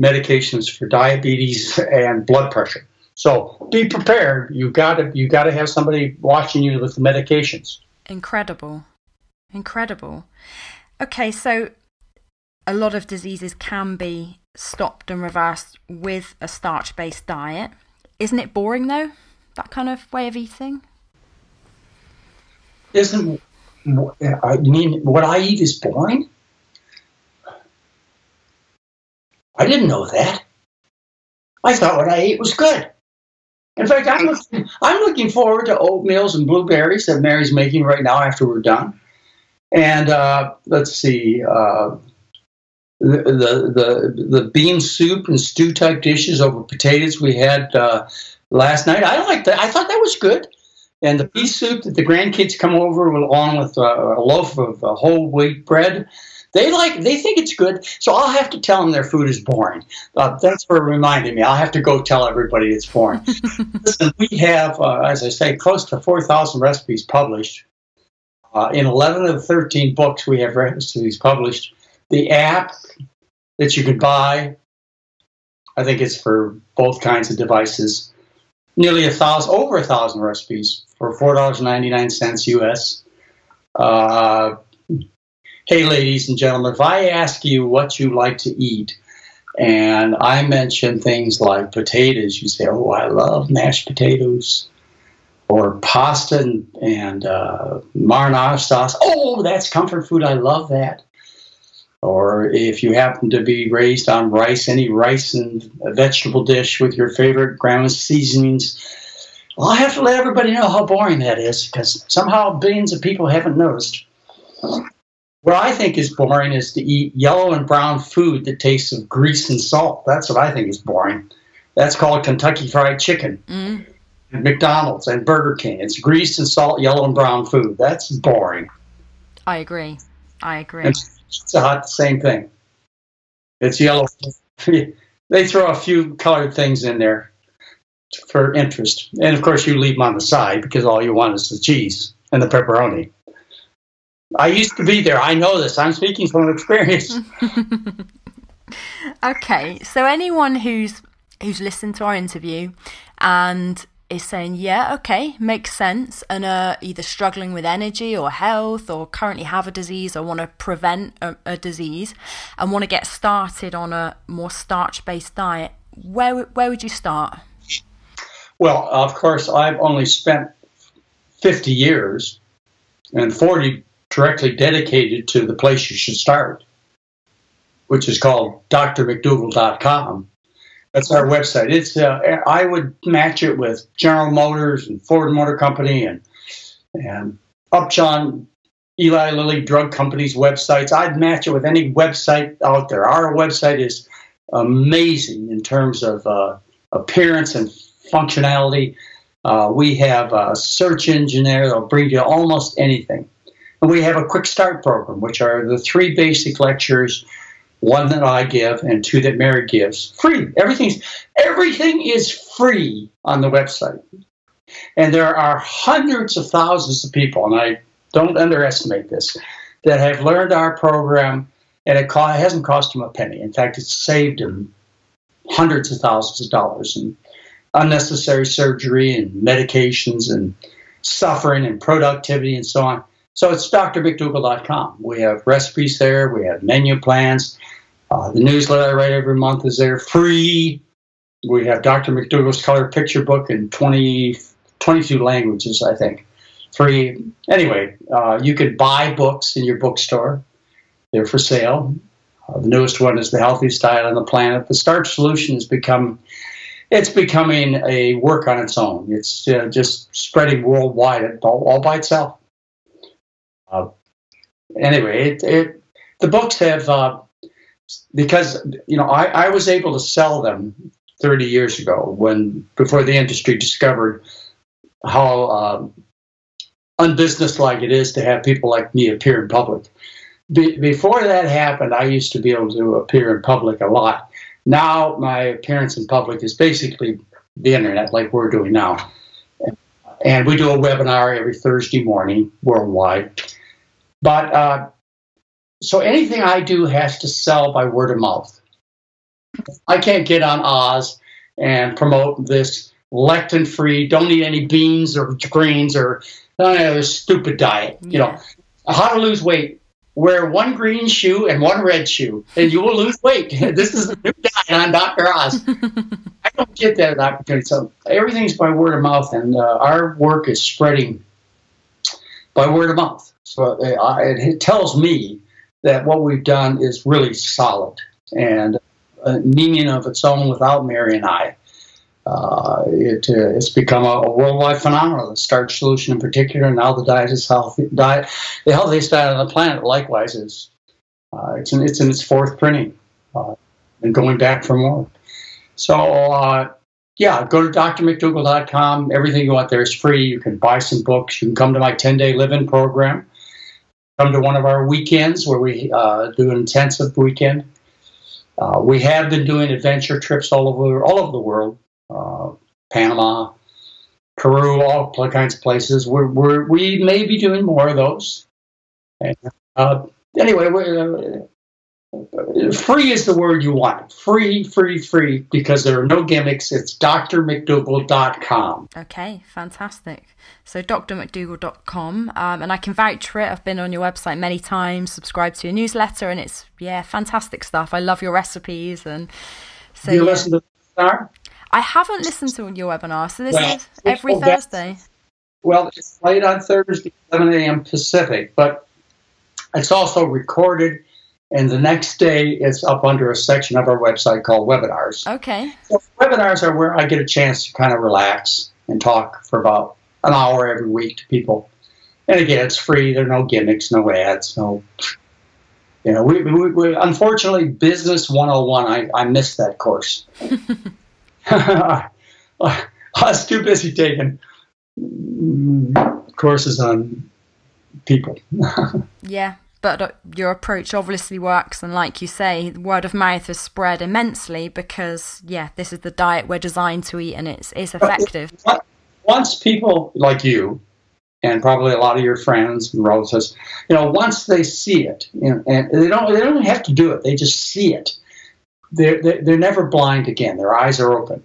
medications for diabetes and blood pressure. So be prepared. You got to you got to have somebody watching you with the medications. Incredible, incredible. Okay, so a lot of diseases can be stopped and reversed with a starch-based diet. Isn't it boring though? That kind of way of eating. Isn't I mean what I eat is boring? I didn't know that. I thought what I ate was good. In fact, I'm looking, I'm looking forward to oatmeals and blueberries that Mary's making right now after we're done. And uh, let's see, uh, the, the, the, the bean soup and stew type dishes over potatoes we had uh, last night. I liked that. I thought that was good. And the pea soup that the grandkids come over along with uh, a loaf of uh, whole wheat bread. They like, they think it's good, so I'll have to tell them their food is boring. Uh, thanks for reminding me. I'll have to go tell everybody it's boring. *laughs* Listen, we have, uh, as I say, close to 4,000 recipes published. Uh, in 11 of the 13 books, we have recipes published. The app that you could buy, I think it's for both kinds of devices. Nearly a thousand, over a thousand recipes for four dollars ninety nine cents US. Uh, hey, ladies and gentlemen, if I ask you what you like to eat, and I mention things like potatoes, you say, "Oh, I love mashed potatoes," or pasta and, and uh, marinara sauce. Oh, that's comfort food. I love that. Or if you happen to be raised on rice, any rice and vegetable dish with your favorite grandma's seasonings. Well, I have to let everybody know how boring that is because somehow billions of people haven't noticed. What I think is boring is to eat yellow and brown food that tastes of grease and salt. That's what I think is boring. That's called Kentucky Fried Chicken. Mm. And McDonald's and Burger King. It's grease and salt, yellow and brown food. That's boring. I agree. I agree. And Pizza Hut, the same thing. It's yellow. *laughs* they throw a few colored things in there for interest. And of course, you leave them on the side because all you want is the cheese and the pepperoni. I used to be there. I know this. I'm speaking from experience. *laughs* *laughs* okay, so anyone who's who's listened to our interview and is saying, yeah, okay, makes sense, and are either struggling with energy or health, or currently have a disease, or want to prevent a, a disease, and want to get started on a more starch-based diet, where where would you start? Well, of course, I've only spent fifty years, and forty directly dedicated to the place you should start, which is called drmcdougall.com. That's our website. It's uh, I would match it with General Motors and Ford Motor Company and and Upjohn, Eli Lilly Drug Company's websites. I'd match it with any website out there. Our website is amazing in terms of uh, appearance and functionality. Uh, we have a search engine there that'll bring you almost anything. And we have a quick start program, which are the three basic lectures, one that I give and two that Mary gives. Free. Everything's everything is free on the website. And there are hundreds of thousands of people, and I don't underestimate this, that have learned our program and it, co- it hasn't cost them a penny. In fact, it's saved them hundreds of thousands of dollars in unnecessary surgery and medications and suffering and productivity and so on. So it's drmcdougall.com. We have recipes there, we have menu plans. Uh, the newsletter I write every month is there free. We have Dr. McDougall's color picture book in 20, 22 languages, I think. Free. Anyway, uh, you can buy books in your bookstore. They're for sale. Uh, the newest one is The Healthiest Diet on the Planet. The Starch Solution has become it's becoming a work on its own. It's uh, just spreading worldwide all by itself. Uh, anyway, it, it, the books have uh, because you know I, I was able to sell them 30 years ago when before the industry discovered how uh, unbusinesslike it is to have people like me appear in public. Be, before that happened, I used to be able to appear in public a lot. Now my appearance in public is basically the internet, like we're doing now. And we do a webinar every Thursday morning worldwide. But uh, so anything I do has to sell by word of mouth. I can't get on Oz and promote this lectin free, don't eat any beans or grains or none of this stupid diet. You know, how to lose weight. Wear one green shoe and one red shoe, and you will lose weight. *laughs* this is the new diet on Dr. Oz. *laughs* I don't get that opportunity. So everything's by word of mouth, and uh, our work is spreading by word of mouth. So uh, it tells me that what we've done is really solid and a meaning of its own without Mary and I. Uh, it, uh, it's become a, a, worldwide phenomenon. The starch solution, in particular, and now the diet is healthy. Diet, the healthiest diet on the planet. Likewise, is uh, it's in it's in its fourth printing, uh, and going back for more. So uh, yeah, go to drmcdougall.com. Everything you want there is free. You can buy some books. You can come to my 10 day live in program come to one of our weekends where we uh, do an intensive weekend. Uh, we have been doing adventure trips all over all over the world, uh, Panama, Peru, all kinds of places. We're, we're, we may be doing more of those. And, uh, anyway, free is the word you want. Free, free, free, because there are no gimmicks. It's drmcdougall.com. Okay, fantastic. So drmcdougall.com, um, and I can vouch for it. I've been on your website many times, subscribed to your newsletter, and it's yeah, fantastic stuff. I love your recipes, and so Do you yeah. listen to the webinar? I haven't listened to your webinar, so this well, is every Thursday. Well, it's late on Thursday, 7 a.m. Pacific, but it's also recorded and the next day it's up under a section of our website called webinars. Okay. So webinars are where I get a chance to kind of relax and talk for about an hour every week to people. And again, it's free. There are no gimmicks, no ads, no. You know, we, we, we unfortunately, Business 101, I, I missed that course. *laughs* *laughs* I was too busy taking courses on people. *laughs* yeah, but uh, your approach obviously works and like you say word of mouth has spread immensely because yeah this is the diet we're designed to eat and it's it's effective. once people like you and probably a lot of your friends and relatives you know once they see it you know, and they don't they don't have to do it they just see it. They're, they're never blind again. Their eyes are open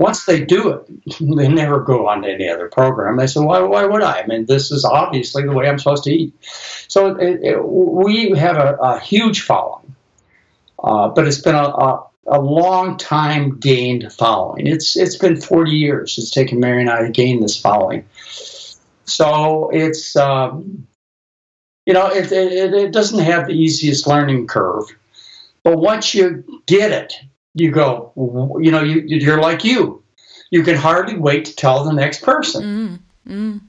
once they do it, *laughs* they never go on to any other program. They say, why, why would I? I mean, this is obviously the way I'm supposed to eat. So it, it, we have a, a huge following, uh, but it's been a, a, a, long time gained following. It's It's been 40 years. It's taken Mary and I to gain this following. So it's, um, you know, it, it, it doesn't have the easiest learning curve. But once you get it, you go, you know, you, you're like you. You can hardly wait to tell the next person. Mm, mm.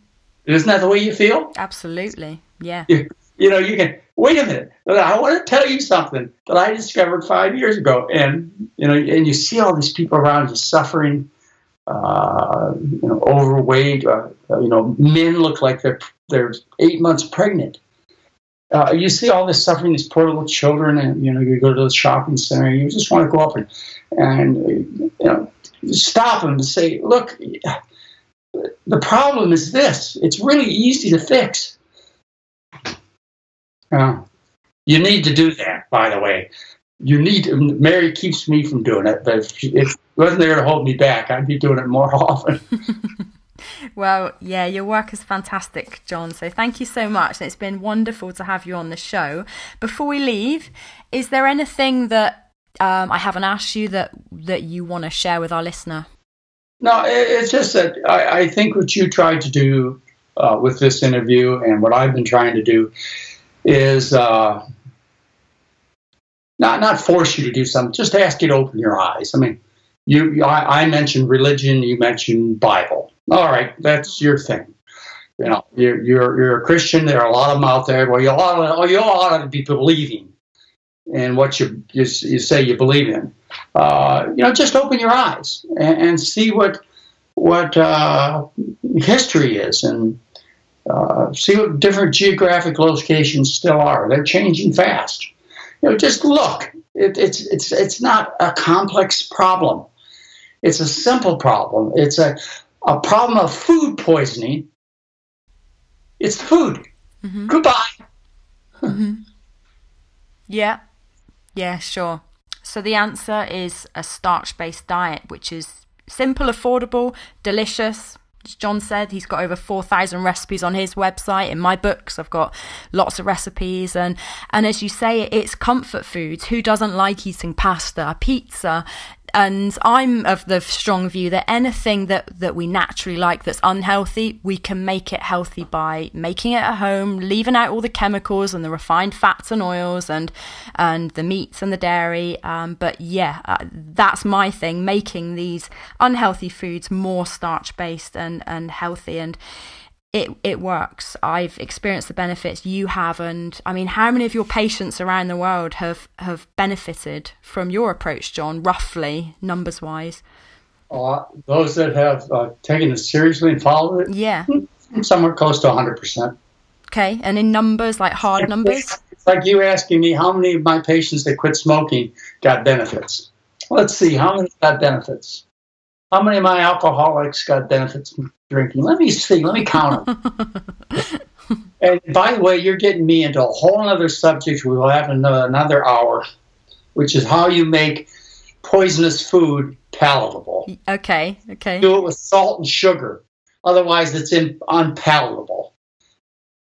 Isn't that the way you feel? Absolutely. Yeah. You, you know, you can wait a minute. I want to tell you something that I discovered five years ago, and you know, and you see all these people around you suffering, uh, you know, overweight. Uh, you know, men look like they're they're eight months pregnant uh, you see all this suffering, these poor little children, and you know, you go to the shopping center, you just want to go up and, and you know, stop them and say, look, the problem is this. It's really easy to fix. Uh, you need to do that, by the way. You need Mary keeps me from doing it, but if, if wasn't there to hold me back, I'd be doing it more *laughs* often. *laughs* Well, yeah, your work is fantastic, John. So thank you so much. It's been wonderful to have you on the show. Before we leave, is there anything that um, I haven't asked you that that you want to share with our listener? No, it's just that I, I think what you tried to do uh, with this interview and what I've been trying to do is uh, not not force you to do something, just ask you to open your eyes. I mean, you I, I mentioned religion, you mentioned Bible. All right, that's your thing. You know, you're you're, you're a Christian. There are a lot of them out there. Well, you ought to, you ought to be believing in what you you, you say you believe in. Uh, you know, just open your eyes and, and see what what uh, history is and uh, see what different geographic locations still are. They're changing fast. You know, just look. It, it's it's it's not a complex problem. It's a simple problem. It's a a problem of food poisoning. It's food. Mm-hmm. Goodbye. Mm-hmm. Yeah. Yeah. Sure. So the answer is a starch-based diet, which is simple, affordable, delicious, as John said, he's got over 4,000 recipes on his website. In my books, I've got lots of recipes. And, and as you say, it's comfort foods. Who doesn't like eating pasta, pizza? And I'm of the strong view that anything that, that we naturally like that's unhealthy, we can make it healthy by making it at home, leaving out all the chemicals and the refined fats and oils and and the meats and the dairy. Um, but yeah, uh, that's my thing, making these unhealthy foods more starch based and, and healthy. And it it works. I've experienced the benefits you have, and I mean, how many of your patients around the world have have benefited from your approach, John? Roughly, numbers wise. Uh, those that have uh, taken it seriously and followed it, yeah, somewhere close to hundred percent. Okay, and in numbers, like hard numbers. It's like you asking me how many of my patients that quit smoking got benefits. Let's see, how many got benefits? How many of my alcoholics got benefits from drinking? Let me see. Let me count them. *laughs* and by the way, you're getting me into a whole other subject. We will have another, uh, another hour, which is how you make poisonous food palatable. Okay. Okay. Do it with salt and sugar. Otherwise, it's in, unpalatable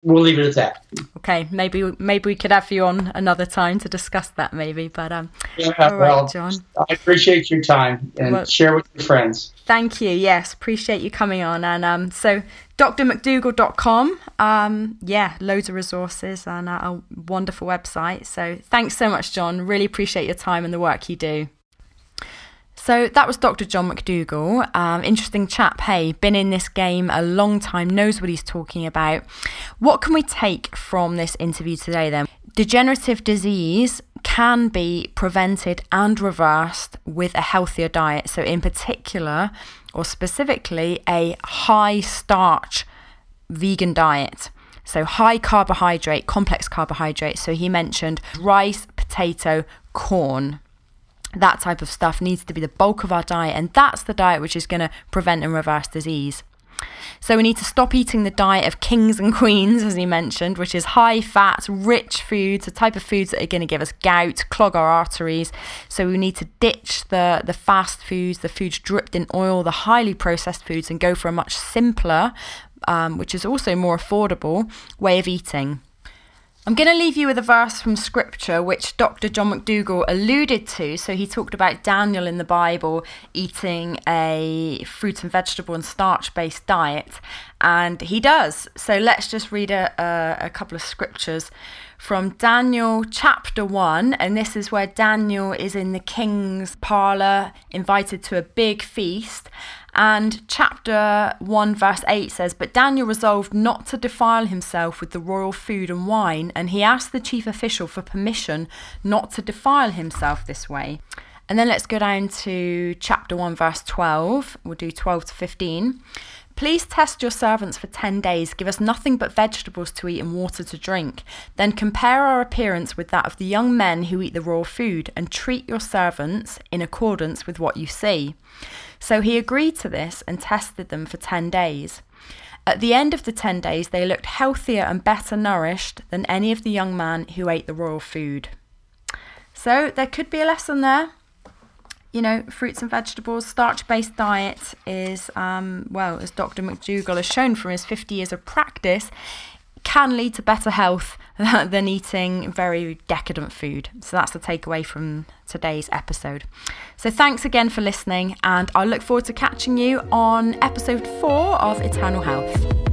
we'll leave it at that. Okay, maybe maybe we could have you on another time to discuss that, maybe. But um, yeah, all right, well, John. I appreciate your time and well, share with your friends. Thank you. Yes, appreciate you coming on. And um, so drmcdougall.com. Um, yeah, loads of resources and a wonderful website. So thanks so much, John. Really appreciate your time and the work you do. So that was Dr. John McDougall. Um, interesting chap, hey, been in this game a long time, knows what he's talking about. What can we take from this interview today then? Degenerative disease can be prevented and reversed with a healthier diet. So, in particular, or specifically, a high starch vegan diet. So, high carbohydrate, complex carbohydrate. So, he mentioned rice, potato, corn that type of stuff needs to be the bulk of our diet, and that's the diet which is going to prevent and reverse disease. So we need to stop eating the diet of kings and *laughs* queens, as he mentioned, which is high fat, rich foods, the type of foods that are going to give us gout, clog our arteries. So we need to ditch the, the fast foods, the foods dripped in oil, the highly processed foods, and go for a much simpler, um, which is also more affordable, way of eating. I'm going to leave you with a verse from scripture which Dr. John McDougall alluded to. So he talked about Daniel in the Bible eating a fruit and vegetable and starch based diet, and he does. So let's just read a, a, a couple of scriptures from Daniel chapter 1, and this is where Daniel is in the king's parlor, invited to a big feast. And chapter 1, verse 8 says, But Daniel resolved not to defile himself with the royal food and wine, and he asked the chief official for permission not to defile himself this way. And then let's go down to chapter 1, verse 12. We'll do 12 to 15. Please test your servants for 10 days, give us nothing but vegetables to eat and water to drink. Then compare our appearance with that of the young men who eat the raw food, and treat your servants in accordance with what you see. So he agreed to this and tested them for 10 days. At the end of the 10 days, they looked healthier and better nourished than any of the young men who ate the royal food. So there could be a lesson there you know, fruits and vegetables. Starch based diet is, um, well, as Dr. McDougall has shown from his 50 years of practice, can lead to better health *laughs* than eating very decadent food. So that's the takeaway from today's episode. So thanks again for listening, and I look forward to catching you on episode four of Eternal Health.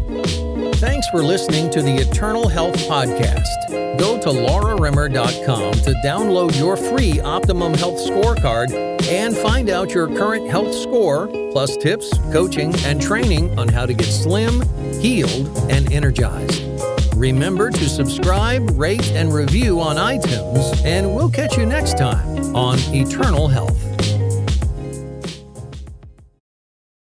Thanks for listening to the Eternal Health Podcast. Go to laurarimmer.com to download your free Optimum Health Scorecard and find out your current health score, plus tips, coaching, and training on how to get slim, healed, and energized. Remember to subscribe, rate, and review on iTunes, and we'll catch you next time on Eternal Health.